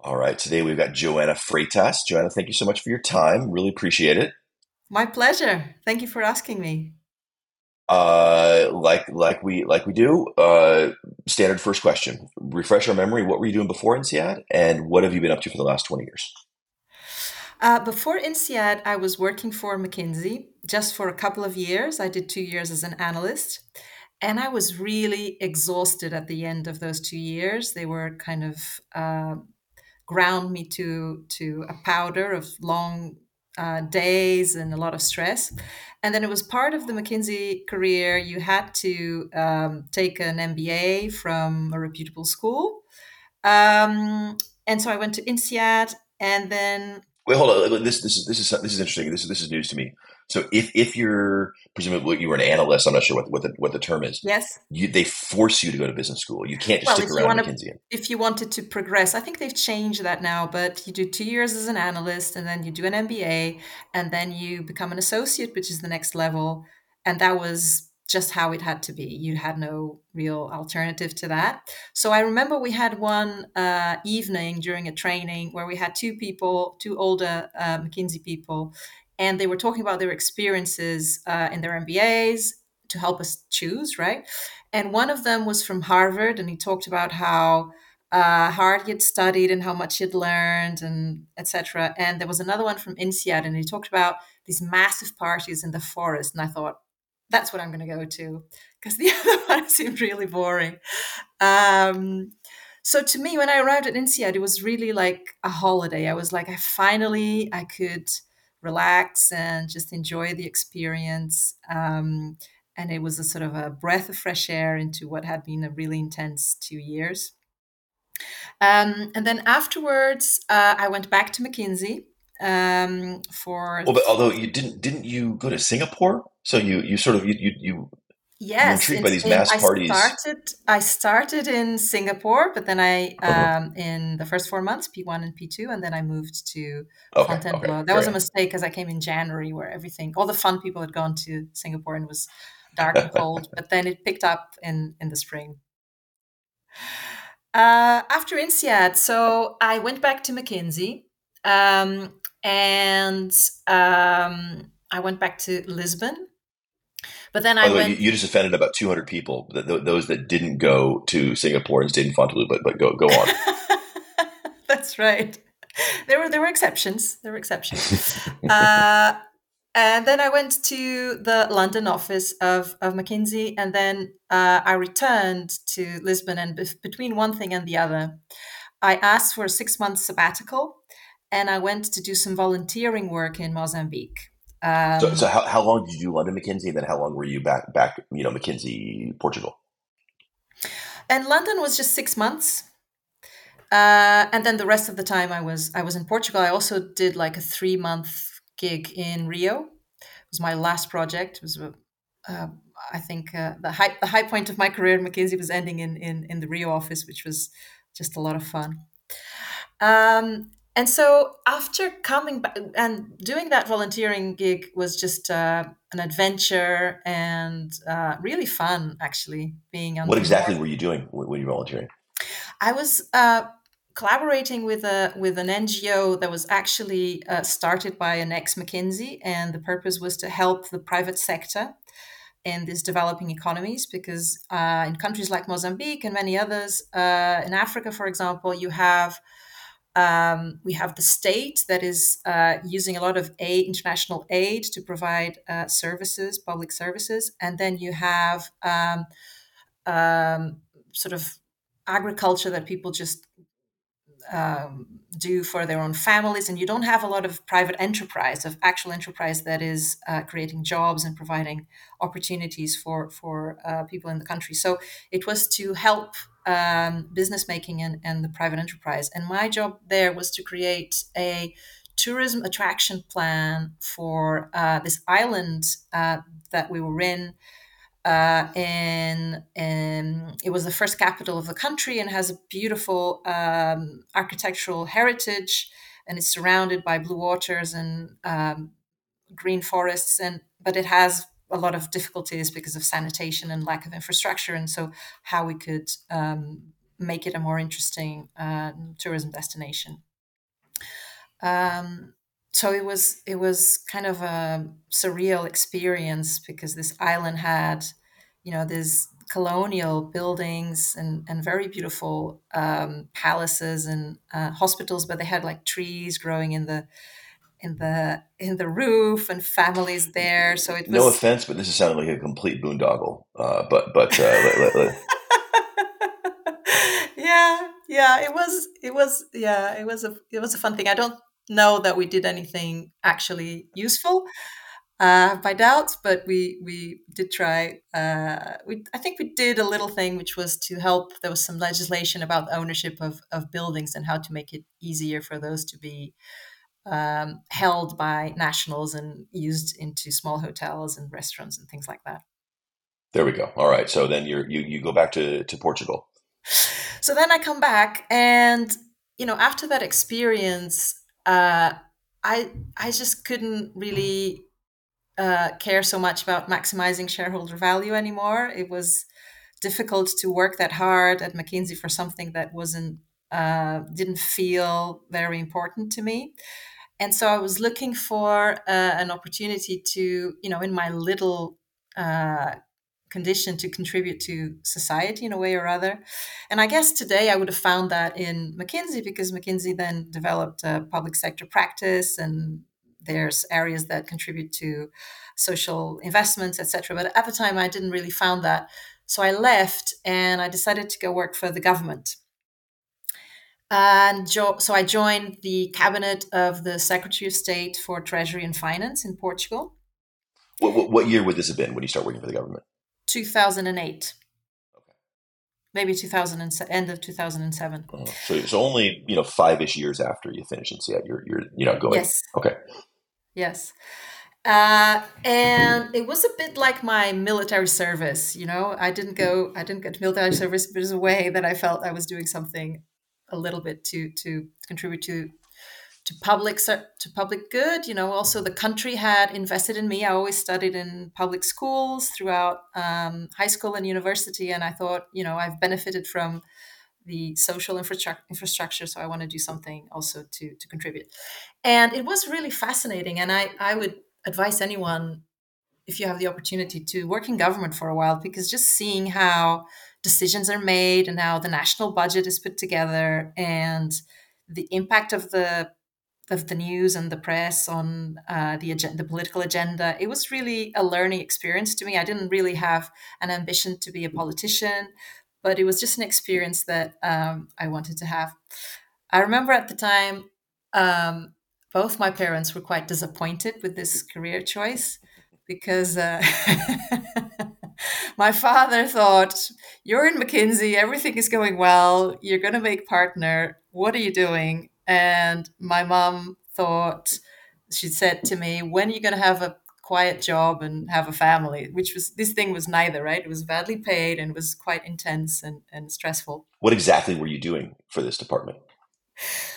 All right. Today we've got Joana Freitas. Joana, thank you so much for your time. Really appreciate it. My pleasure. Thank you for asking me. Uh, like like we like we do. Uh, standard first question. Refresh our memory. What were you doing before INSEAD, and what have you been up to for the last twenty years? Uh, before INSEAD, I was working for McKinsey just for a couple of years. I did two years as an analyst, and I was really exhausted at the end of those two years. They were kind of uh, ground me to to a powder of long uh, days and a lot of stress. And then it was part of the McKinsey career. You had to um, take an MBA from a reputable school. Um, and so I went to INSEAD and then. Wait, hold on. This, this is this is this is interesting. This is this is news to me. So if if you're presumably you were an analyst, I'm not sure what what the what the term is. Yes. You, they force you to go to business school. You can't just well, stick around McKinsey. If you wanted to progress, I think they've changed that now. But you do two years as an analyst, and then you do an MBA, and then you become an associate, which is the next level. And that was just how it had to be. You had no real alternative to that. So I remember we had one uh, evening during a training where we had two people, two older uh, McKinsey people, and they were talking about their experiences uh, in their MBAs to help us choose, right? And one of them was from Harvard, and he talked about how uh, hard he had studied and how much he had learned, and etc. And there was another one from INSEAD, and he talked about these massive parties in the forest. And I thought, that's what I'm going to go to because the other one seemed really boring. Um, so to me, when I arrived at INSEAD, it was really like a holiday. I was like, I finally I could relax and just enjoy the experience. Um, and it was a sort of a breath of fresh air into what had been a really intense two years. Um, and then afterwards, uh, I went back to McKinsey um, for. Well, but although you didn't, didn't you go to Singapore? So you you sort of you you, you Yes, intrigued by these mass I parties. Started, I started in Singapore, but then I, uh-huh. um, in the first four months, P1 and P2, and then I moved to okay, Fontainebleau. Okay, that was a mistake because I came in January where everything, all the fun people had gone to Singapore and it was dark and cold, but then it picked up in, in the spring. Uh, after INSEAD, so I went back to McKinsey um, and um, I went back to Lisbon but then I went. You, you, just offended about 200 people. those that didn't go to Singapore and stayed in Fontainebleau, but but go go on. That's right. There were there were exceptions. There were exceptions. uh, and then I went to the London office of, of McKinsey, and then uh, I returned to Lisbon. And be- between one thing and the other, I asked for a six month sabbatical, and I went to do some volunteering work in Mozambique. Um, so, so how, how long did you do London McKinsey? And then how long were you back back you know McKinsey Portugal? And London was just six months, uh, and then the rest of the time I was I was in Portugal. I also did like a three month gig in Rio. It was my last project. It was uh, I think uh, the high the high point of my career at McKinsey was ending in in in the Rio office, which was just a lot of fun. Um, and so after coming back and doing that volunteering gig was just uh, an adventure and uh, really fun actually being on what exactly board. were you doing when you were volunteering i was uh, collaborating with a with an ngo that was actually uh, started by an ex mckinsey and the purpose was to help the private sector in these developing economies because uh, in countries like mozambique and many others uh, in africa for example you have um, we have the state that is uh, using a lot of aid, international aid to provide uh, services, public services, and then you have um, um, sort of agriculture that people just um, do for their own families, and you don't have a lot of private enterprise, of actual enterprise that is uh, creating jobs and providing opportunities for for uh, people in the country. So it was to help um, business making and, and the private enterprise. And my job there was to create a tourism attraction plan for uh, this island uh, that we were in. Uh, in, in it was the first capital of the country and has a beautiful um, architectural heritage and it's surrounded by blue waters and um, green forests and but it has a lot of difficulties because of sanitation and lack of infrastructure. And so, how we could um, make it a more interesting uh, tourism destination. Um, so it was it was kind of a surreal experience because this island had, you know, these colonial buildings and, and very beautiful um, palaces and uh, hospitals, but they had like trees growing in the in the in the roof and families there. So it was no offense, but this is sounding like a complete boondoggle. Uh, but but uh, let, let, yeah, yeah, it was it was yeah, it was a it was a fun thing. I don't know that we did anything actually useful. Uh, by doubt, but we we did try. Uh, we I think we did a little thing which was to help. There was some legislation about ownership of of buildings and how to make it easier for those to be um, held by nationals and used into small hotels and restaurants and things like that. There we go. All right. So then you're, you you go back to to Portugal. So then I come back, and you know, after that experience, uh, I I just couldn't really uh, care so much about maximizing shareholder value anymore. It was difficult to work that hard at McKinsey for something that wasn't uh, didn't feel very important to me and so I was looking for uh, an opportunity to, you know, in my little uh, condition to contribute to society in a way or other. And I guess today I would have found that in McKinsey because McKinsey then developed a public sector practice and there's areas that contribute to social investments, etc. But at the time I didn't really found that. So I left and I decided to go work for the government and jo- so I joined the cabinet of the Secretary of State for Treasury and Finance in Portugal. What, what, what year would this have been when you start working for the government? 2008. Okay. Maybe 2000 and end of 2007. Uh-huh. So it's only you know five ish years after you finish INSEAD. You're you're you know going. Yes. Okay. Yes. Uh, and it was a bit like my military service, you know. I didn't go, I didn't get military service, but it was a way that I felt I was doing something a little bit to to contribute to to public to public good. You know, also the country had invested in me. I always studied in public schools throughout um, high school and university, and I thought, you know, I've benefited from the social infrastructure, so I want to do something also to to contribute. And it was really fascinating, and I I would advise anyone if you have the opportunity to work in government for a while because just seeing how decisions are made and how the national budget is put together and the impact of the of the news and the press on uh, the agenda, the political agenda. It was really a learning experience to me. I didn't really have an ambition to be a politician, but it was just an experience that um, I wanted to have. I remember at the time, um, both my parents were quite disappointed with this career choice because uh, my father thought, You're in McKinsey, everything is going well, you're going to make partner. What are you doing? And my mom thought, she said to me, When are you going to have a quiet job and have a family? Which was, this thing was neither, right? It was badly paid and was quite intense and, and stressful. What exactly were you doing for this department?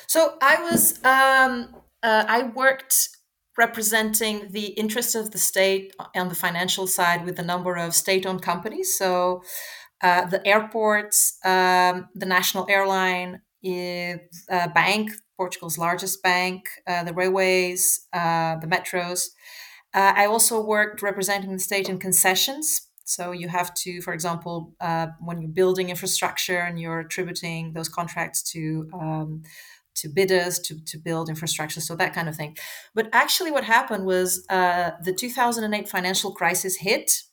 So I was, um, uh, I worked representing the interests of the state on the financial side with a number of state owned companies. So, uh, the airports, um, the national airline, uh, bank, Portugal's largest bank, uh, the railways, uh, the metros. Uh, I also worked representing the state in concessions. So you have to, for example, uh, when you're building infrastructure and you're attributing those contracts to um, to bidders to, to build infrastructure, so that kind of thing. But actually, what happened was uh, the 2008 financial crisis hit,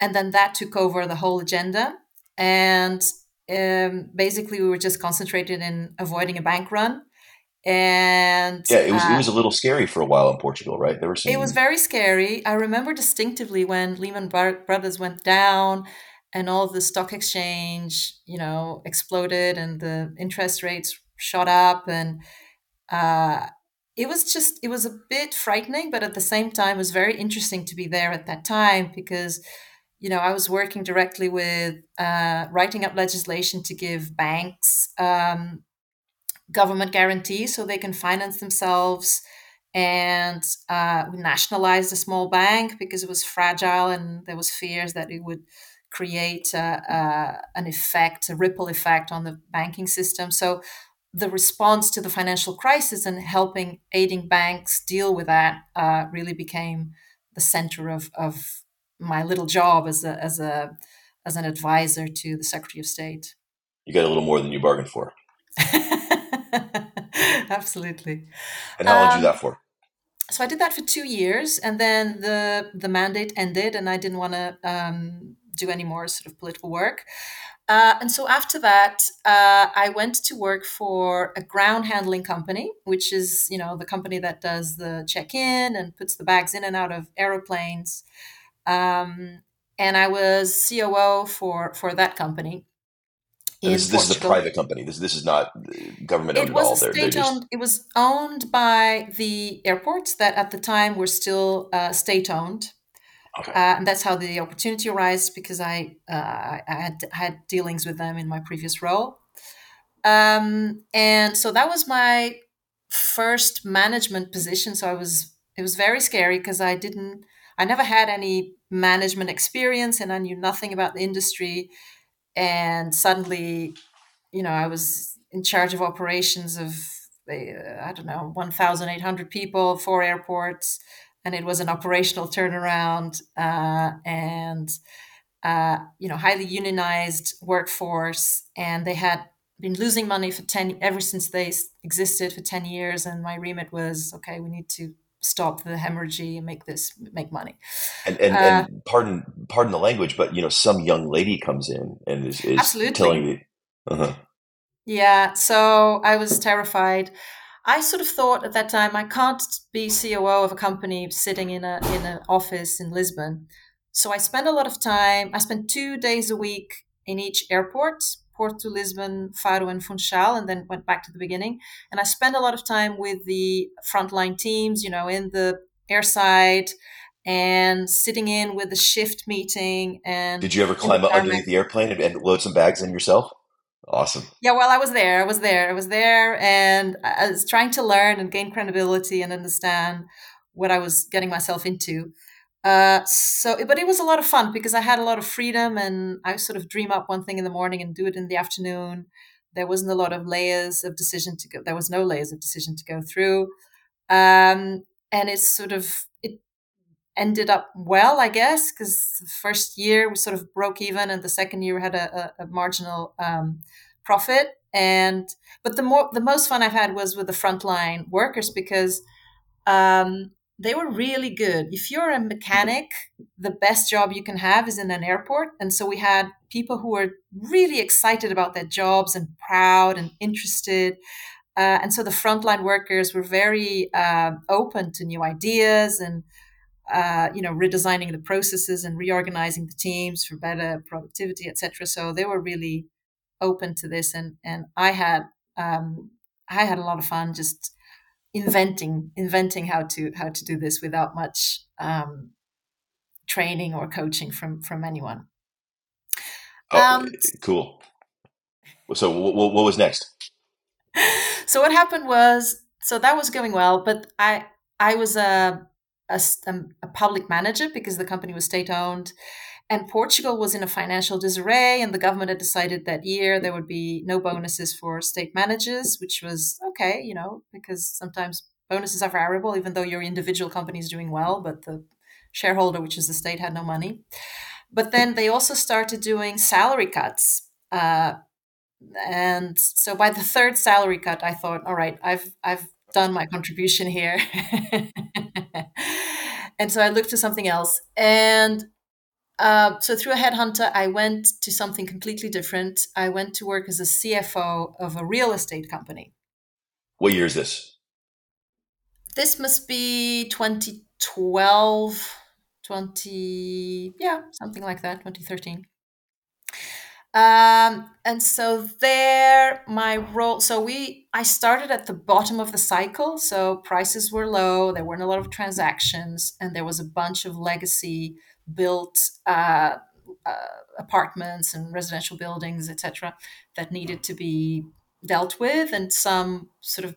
and then that took over the whole agenda. And um, basically, we were just concentrated in avoiding a bank run. And yeah, it was uh, it was a little scary for a while in Portugal, right? There were some... It was very scary. I remember distinctively when Lehman Brothers went down and all the stock exchange, you know, exploded and the interest rates shot up and uh, it was just it was a bit frightening but at the same time it was very interesting to be there at that time because you know i was working directly with uh, writing up legislation to give banks um, government guarantees so they can finance themselves and uh, we nationalized a small bank because it was fragile and there was fears that it would create an effect, a ripple effect on the banking system. So the response to the financial crisis and helping aiding banks deal with that uh, really became the center of, of my little job as a, as a as an advisor to the Secretary of State. You got a little more than you bargained for. Absolutely. And how long um, did you do that um, for? So I did that for two years, and then the the mandate ended, and I didn't want to um, do any more sort of political work. Uh, and so after that, uh, I went to work for a ground handling company, which is you know the company that does the check in and puts the bags in and out of aeroplanes. Um, and I was COO for for that company. This, this, is a private company. This this is not government owned it was at all. They're, state owned. It was owned by the airports that at the time were still uh, state owned. Okay. Uh, and that's how the opportunity arose because I, uh, I had had dealings with them in my previous role. Um, and so that was my first management position. So I was, it was very scary because I didn't, I never had any management experience and I knew nothing about the industry. And suddenly, you know, I was in charge of operations of, uh, I don't know, 1,800 people, four airports and it was an operational turnaround uh, and uh, you know highly unionized workforce and they had been losing money for 10 ever since they existed for 10 years and my remit was okay we need to stop the hemorrhage and make this make money and and, uh, and pardon pardon the language but you know some young lady comes in and is, is absolutely. telling me uh-huh. yeah so i was terrified I sort of thought at that time I can't be COO of a company sitting in a in an office in Lisbon. So I spent a lot of time. I spent two days a week in each airport, Porto, Lisbon, Faro, and Funchal, and then went back to the beginning. And I spent a lot of time with the frontline teams, you know, in the airside and sitting in with the shift meeting. And did you ever climb up underneath the airplane and, and load some bags in yourself? Awesome. Yeah, well, I was there. I was there. I was there, and I was trying to learn and gain credibility and understand what I was getting myself into. Uh, so, but it was a lot of fun because I had a lot of freedom, and I sort of dream up one thing in the morning and do it in the afternoon. There wasn't a lot of layers of decision to go. There was no layers of decision to go through, um, and it's sort of ended up well, I guess, because the first year we sort of broke even, and the second year we had a, a, a marginal um, profit. And but the more the most fun I've had was with the frontline workers because um, they were really good. If you're a mechanic, the best job you can have is in an airport, and so we had people who were really excited about their jobs and proud and interested. Uh, and so the frontline workers were very uh, open to new ideas and uh, you know redesigning the processes and reorganizing the teams for better productivity etc so they were really open to this and and i had um, i had a lot of fun just inventing inventing how to how to do this without much um, training or coaching from from anyone. Oh, um, cool. So what, what was next? So what happened was so that was going well but i i was a a, um, a public manager because the company was state owned. And Portugal was in a financial disarray, and the government had decided that year there would be no bonuses for state managers, which was okay, you know, because sometimes bonuses are variable, even though your individual company is doing well, but the shareholder, which is the state, had no money. But then they also started doing salary cuts. Uh, and so by the third salary cut, I thought, all right, I've I've done my contribution here. and so I looked to something else. And uh, so through a headhunter, I went to something completely different. I went to work as a CFO of a real estate company. What year is this? This must be 2012, 20, yeah, something like that, 2013. Um, and so there, my role. So we, I started at the bottom of the cycle. So prices were low. There weren't a lot of transactions, and there was a bunch of legacy built uh, uh, apartments and residential buildings, etc., that needed to be dealt with, and some sort of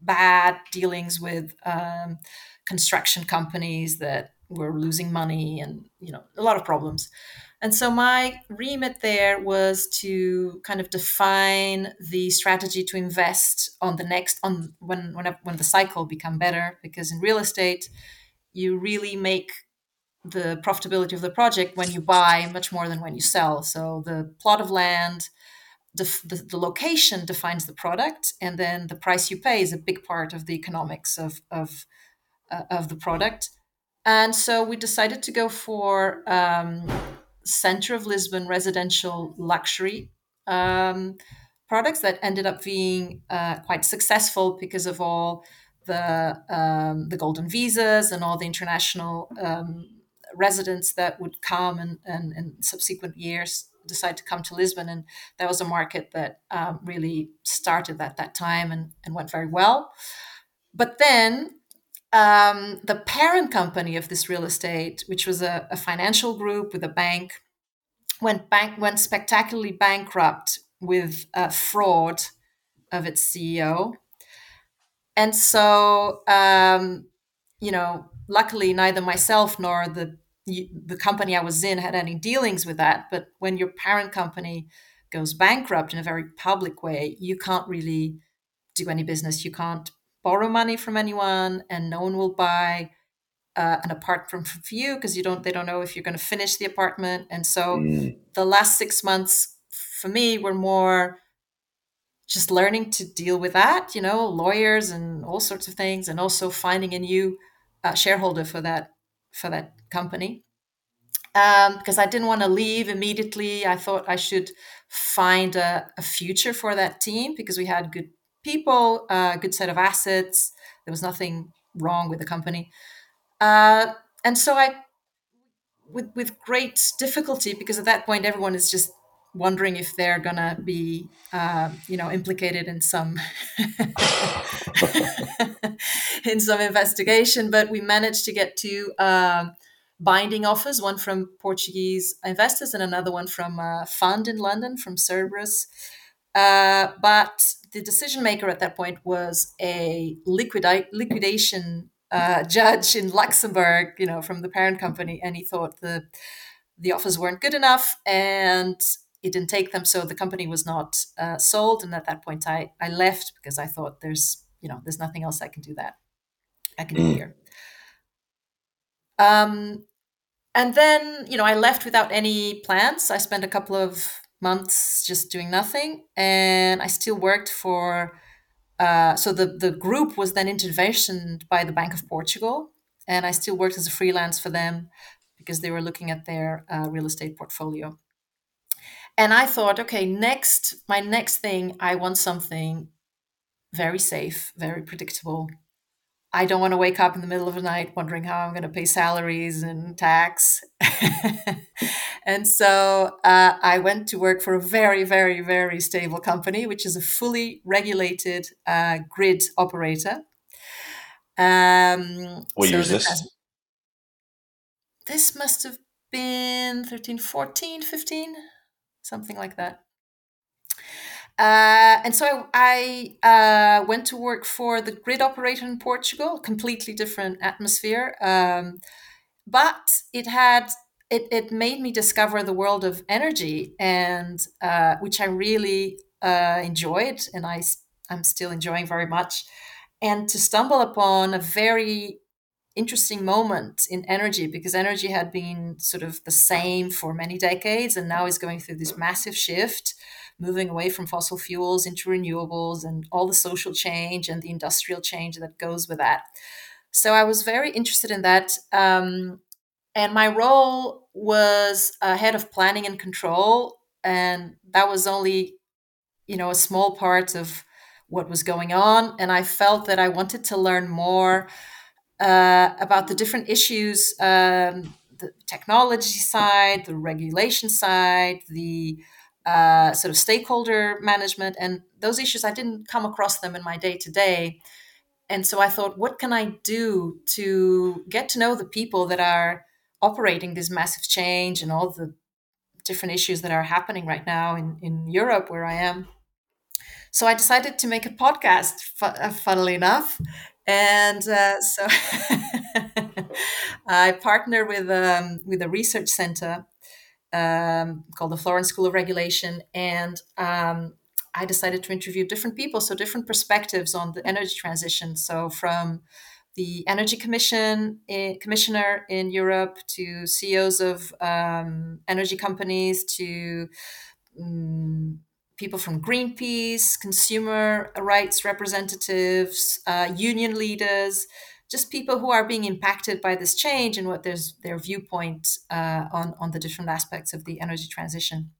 bad dealings with um, construction companies that were losing money, and you know, a lot of problems. And so my remit there was to kind of define the strategy to invest on the next on when when when the cycle become better because in real estate you really make the profitability of the project when you buy much more than when you sell. So the plot of land, the, the, location defines the product, and then the price you pay is a big part of the economics of of, uh, of the product. And so we decided to go for um, center of Lisbon residential luxury um, products that ended up being uh, quite successful because of all the um, the golden visas and all the international um, residents that would come and, and in subsequent years decide to come to Lisbon. And that was a market that um, really started at that time and, and went very well. But then um, the parent company of this real estate, which was a, a financial group with a bank, went bank went spectacularly bankrupt with a fraud of its CEO. And so, um, you know, luckily neither myself nor the the company I was in had any dealings with that. But when your parent company goes bankrupt in a very public way, you can't really do any business. You can't borrow money from anyone, and no one will buy uh, an apartment from you because you don't. They don't know if you're going to finish the apartment. And so, mm. the last six months for me were more just learning to deal with that. You know, lawyers and all sorts of things, and also finding a new uh, shareholder for that for that company um, because I didn't want to leave immediately. I thought I should find a, a future for that team because we had good people, a uh, good set of assets. There was nothing wrong with the company. Uh, and so I, with, with great difficulty, because at that point everyone is just wondering if they're gonna be, uh, you know, implicated in some in some investigation. But we managed to get to um, binding offers, one from Portuguese investors and another one from a fund in London from Cerberus. Uh, but the decision maker at that point was a liquidate, liquidation uh, judge in Luxembourg, you know, from the parent company, and he thought the the offers weren't good enough, and he didn't take them, so the company was not uh, sold. And at that point, I I left because I thought there's you know there's nothing else I can do that I can do mm. here. Um, and then, you know, I left without any plans. I spent a couple of months just doing nothing, and I still worked for. Uh, so the the group was then interventioned by the Bank of Portugal, and I still worked as a freelance for them because they were looking at their uh, real estate portfolio. And I thought, okay, next, my next thing, I want something very safe, very predictable, I don't want to wake up in the middle of the night wondering how I'm going to pay salaries and tax. and so uh, I went to work for a very, very, very stable company, which is a fully regulated uh, grid operator. Um, what so year is this? Has, this must have been 13, 14, 15, something like that. Uh, and so I, I uh, went to work for the grid operator in Portugal, completely different atmosphere. Um, but it had it, it made me discover the world of energy, and uh, which I really uh, enjoyed, and I I'm still enjoying very much. And to stumble upon a very interesting moment in energy because energy had been sort of the same for many decades and now is going through this massive shift moving away from fossil fuels into renewables and all the social change and the industrial change that goes with that. So I was very interested in that. Um, and my role was a head of planning and control. And that was only, you know, a small part of what was going on. And I felt that I wanted to learn more uh, about the different issues um, the technology side, the regulation side, the uh, sort of stakeholder management and those issues i didn't come across them in my day to day and so i thought what can i do to get to know the people that are operating this massive change and all the different issues that are happening right now in, in europe where i am? So i decided to make a podcast uh, funnily enough. And uh, so i partner with um, with a research center um, called the Florence School of Regulation, and um, I decided to interview different people, so different perspectives on the energy transition. So from the Energy Commission eh, commissioner in Europe to CEOs of um, energy companies to um, people from Greenpeace, consumer rights representatives, uh, union leaders, just people who are being impacted by this change and what there's their viewpoint uh, on on the different aspects of the energy transition.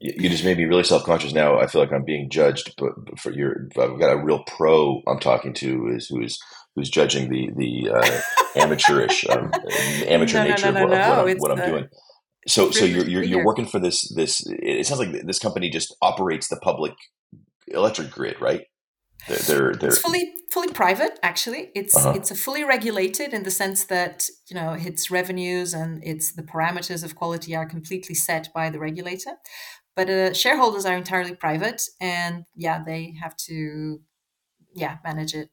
You just made me really self conscious now. I feel like I'm being judged, but for your, I've got a real pro I'm talking to is who is who's judging the the uh, amateurish um, amateur no, nature no, no, of, what, of what, I'm, what I'm doing. So so you're you're, you're working for this this. It sounds like this company just operates the public electric grid, right? They're, they're, they're it's fully fully private. Actually, it's uh-huh. it's a fully regulated in the sense that you know its revenues and its the parameters of quality are completely set by the regulator. But uh, shareholders are entirely private, and yeah, they have to yeah manage it,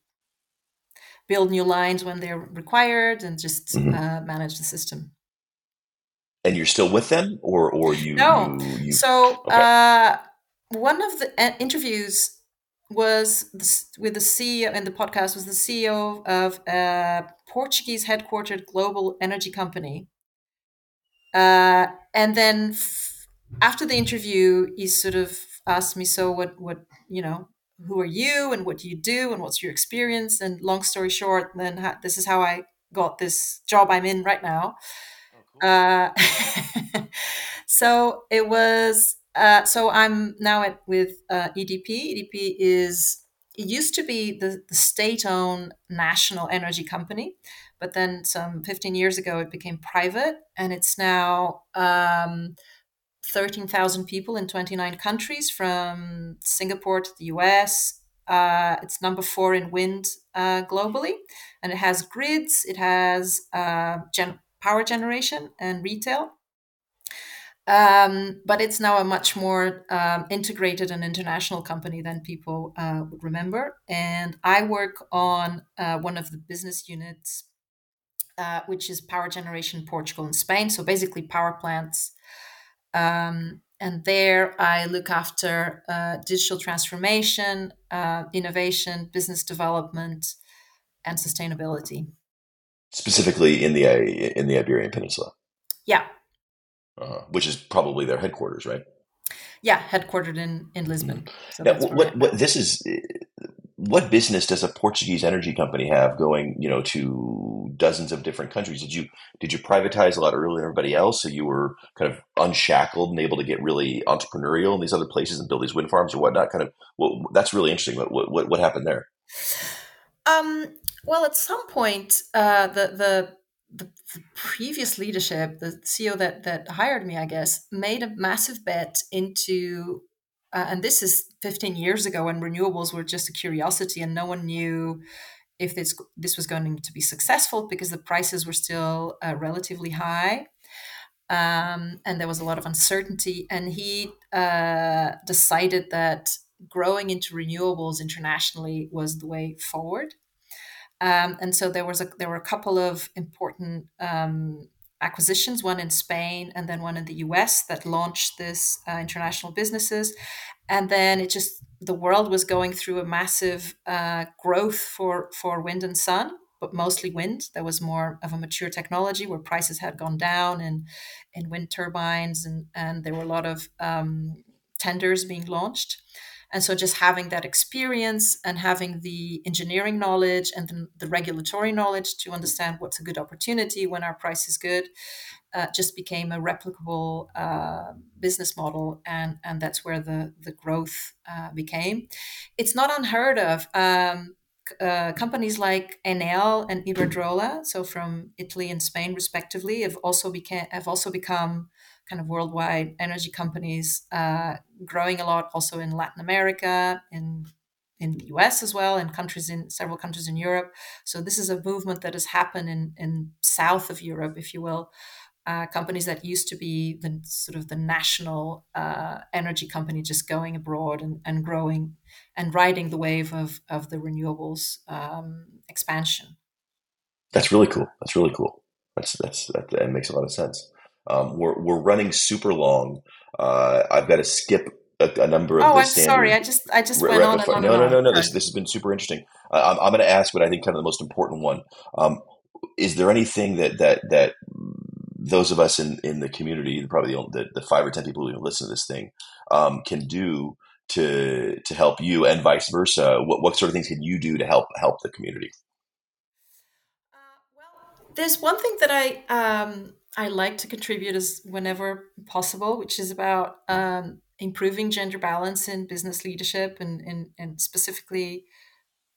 build new lines when they're required, and just mm-hmm. uh, manage the system and you're still with them, or or you? No. You, you, so okay. uh, one of the uh, interviews was with the CEO in the podcast was the CEO of a Portuguese headquartered global energy company, uh, and then f- after the interview, he sort of asked me, "So what? What you know?" Who are you and what do you do and what's your experience? And long story short, then ha- this is how I got this job I'm in right now. Uh, so it was. Uh, so I'm now at with uh, EDP. EDP is it used to be the, the state-owned national energy company, but then some 15 years ago it became private, and it's now um, 13,000 people in 29 countries, from Singapore to the US. Uh, it's number four in wind uh, globally, and it has grids. It has uh, gen- power generation and retail. Um, but it's now a much more um, integrated and international company than people uh, would remember. And I work on uh, one of the business units, uh, which is power generation Portugal and Spain. So basically, power plants. Um, and there I look after uh, digital transformation, uh, innovation, business development, and sustainability specifically in the in the Iberian Peninsula. Yeah. Uh, which is probably their headquarters, right? Yeah, headquartered in in Lisbon. Mm. So now, what, what this is? What business does a Portuguese energy company have going, you know, to dozens of different countries? Did you did you privatize a lot earlier than everybody else, so you were kind of unshackled and able to get really entrepreneurial in these other places and build these wind farms or whatnot? Kind of, well, that's really interesting. What what what happened there? Um, well, at some point, uh, the, the the, the, previous leadership, the CEO that that hired me, I guess, made a massive bet into, uh, and this is 15 years ago when renewables were just a curiosity and no one knew if this this was going to be successful because the prices were still uh, relatively high. Um, and there was a lot of uncertainty. And he uh, decided that growing into renewables internationally was the way forward. Um, and so there was a there were a couple of important um, acquisitions, one in Spain and then one in the US that launched this uh, international businesses. And then it just the world was going through a massive uh, growth for for wind and sun, but mostly wind. There was more of a mature technology where prices had gone down in in wind turbines, and and there were a lot of um, tenders being launched. And so just having that experience and having the engineering knowledge and the, the regulatory knowledge to understand what's a good opportunity when our price is good uh, just became a replicable uh, business model, and and that's where the the growth uh, became. It's not unheard of. Um, uh, companies like Enel and Iberdrola, so from Italy and Spain respectively, have also became have also become kind of worldwide energy companies uh, growing a lot also in Latin America, in in the US as well, and countries in several countries in Europe. So this is a movement that has happened in, in south of Europe, if you will. Uh, companies that used to be the sort of the national uh, energy company just going abroad and, and growing and riding the wave of, of the renewables um, expansion. That's really cool. That's really cool. That's that's that, that makes a lot of sense. Um, we're we're running super long. Uh, I've got to skip a, a number of oh, I'm sorry. I just I just went on and on no, no, no, no. This this has been super interesting. Uh, I'm, I'm going to ask what I think kind of the most important one. Um, is there anything that that that those of us in, in the community, probably the, the, the five or ten people who listen to this thing, um, can do to to help you, and vice versa? What what sort of things can you do to help help the community? Uh, well, there's one thing that I um, I like to contribute as whenever possible, which is about um, improving gender balance in business leadership and, and, and specifically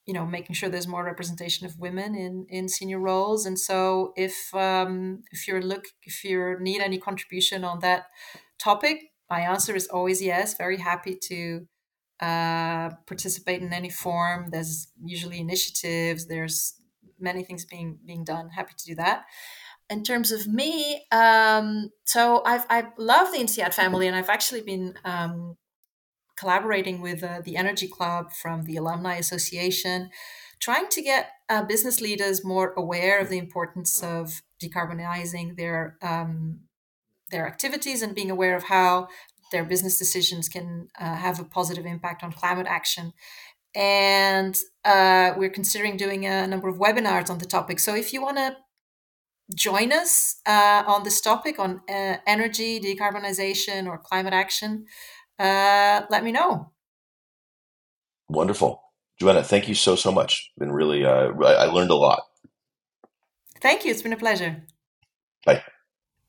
you know making sure there's more representation of women in in senior roles. And so if um if you're look if you need any contribution on that topic my answer is always yes. Very happy to uh participate in any form. There's usually initiatives. There's many things being being done. Happy to do that in terms of me um so i've i love the INSEAD family and i've actually been um collaborating with uh, the Energy Club from the Alumni Association, trying to get uh, business leaders more aware of the importance of decarbonizing their um, their activities and being aware of how their business decisions can uh, have a positive impact on climate action. And uh, we're considering doing a number of webinars on the topic. So if you want to join us uh, on this topic on uh, energy, decarbonization, or climate action, uh, let me know. Wonderful. Joana, thank you so, so much. Been really, uh, I learned a lot. Thank you. It's been a pleasure. Bye.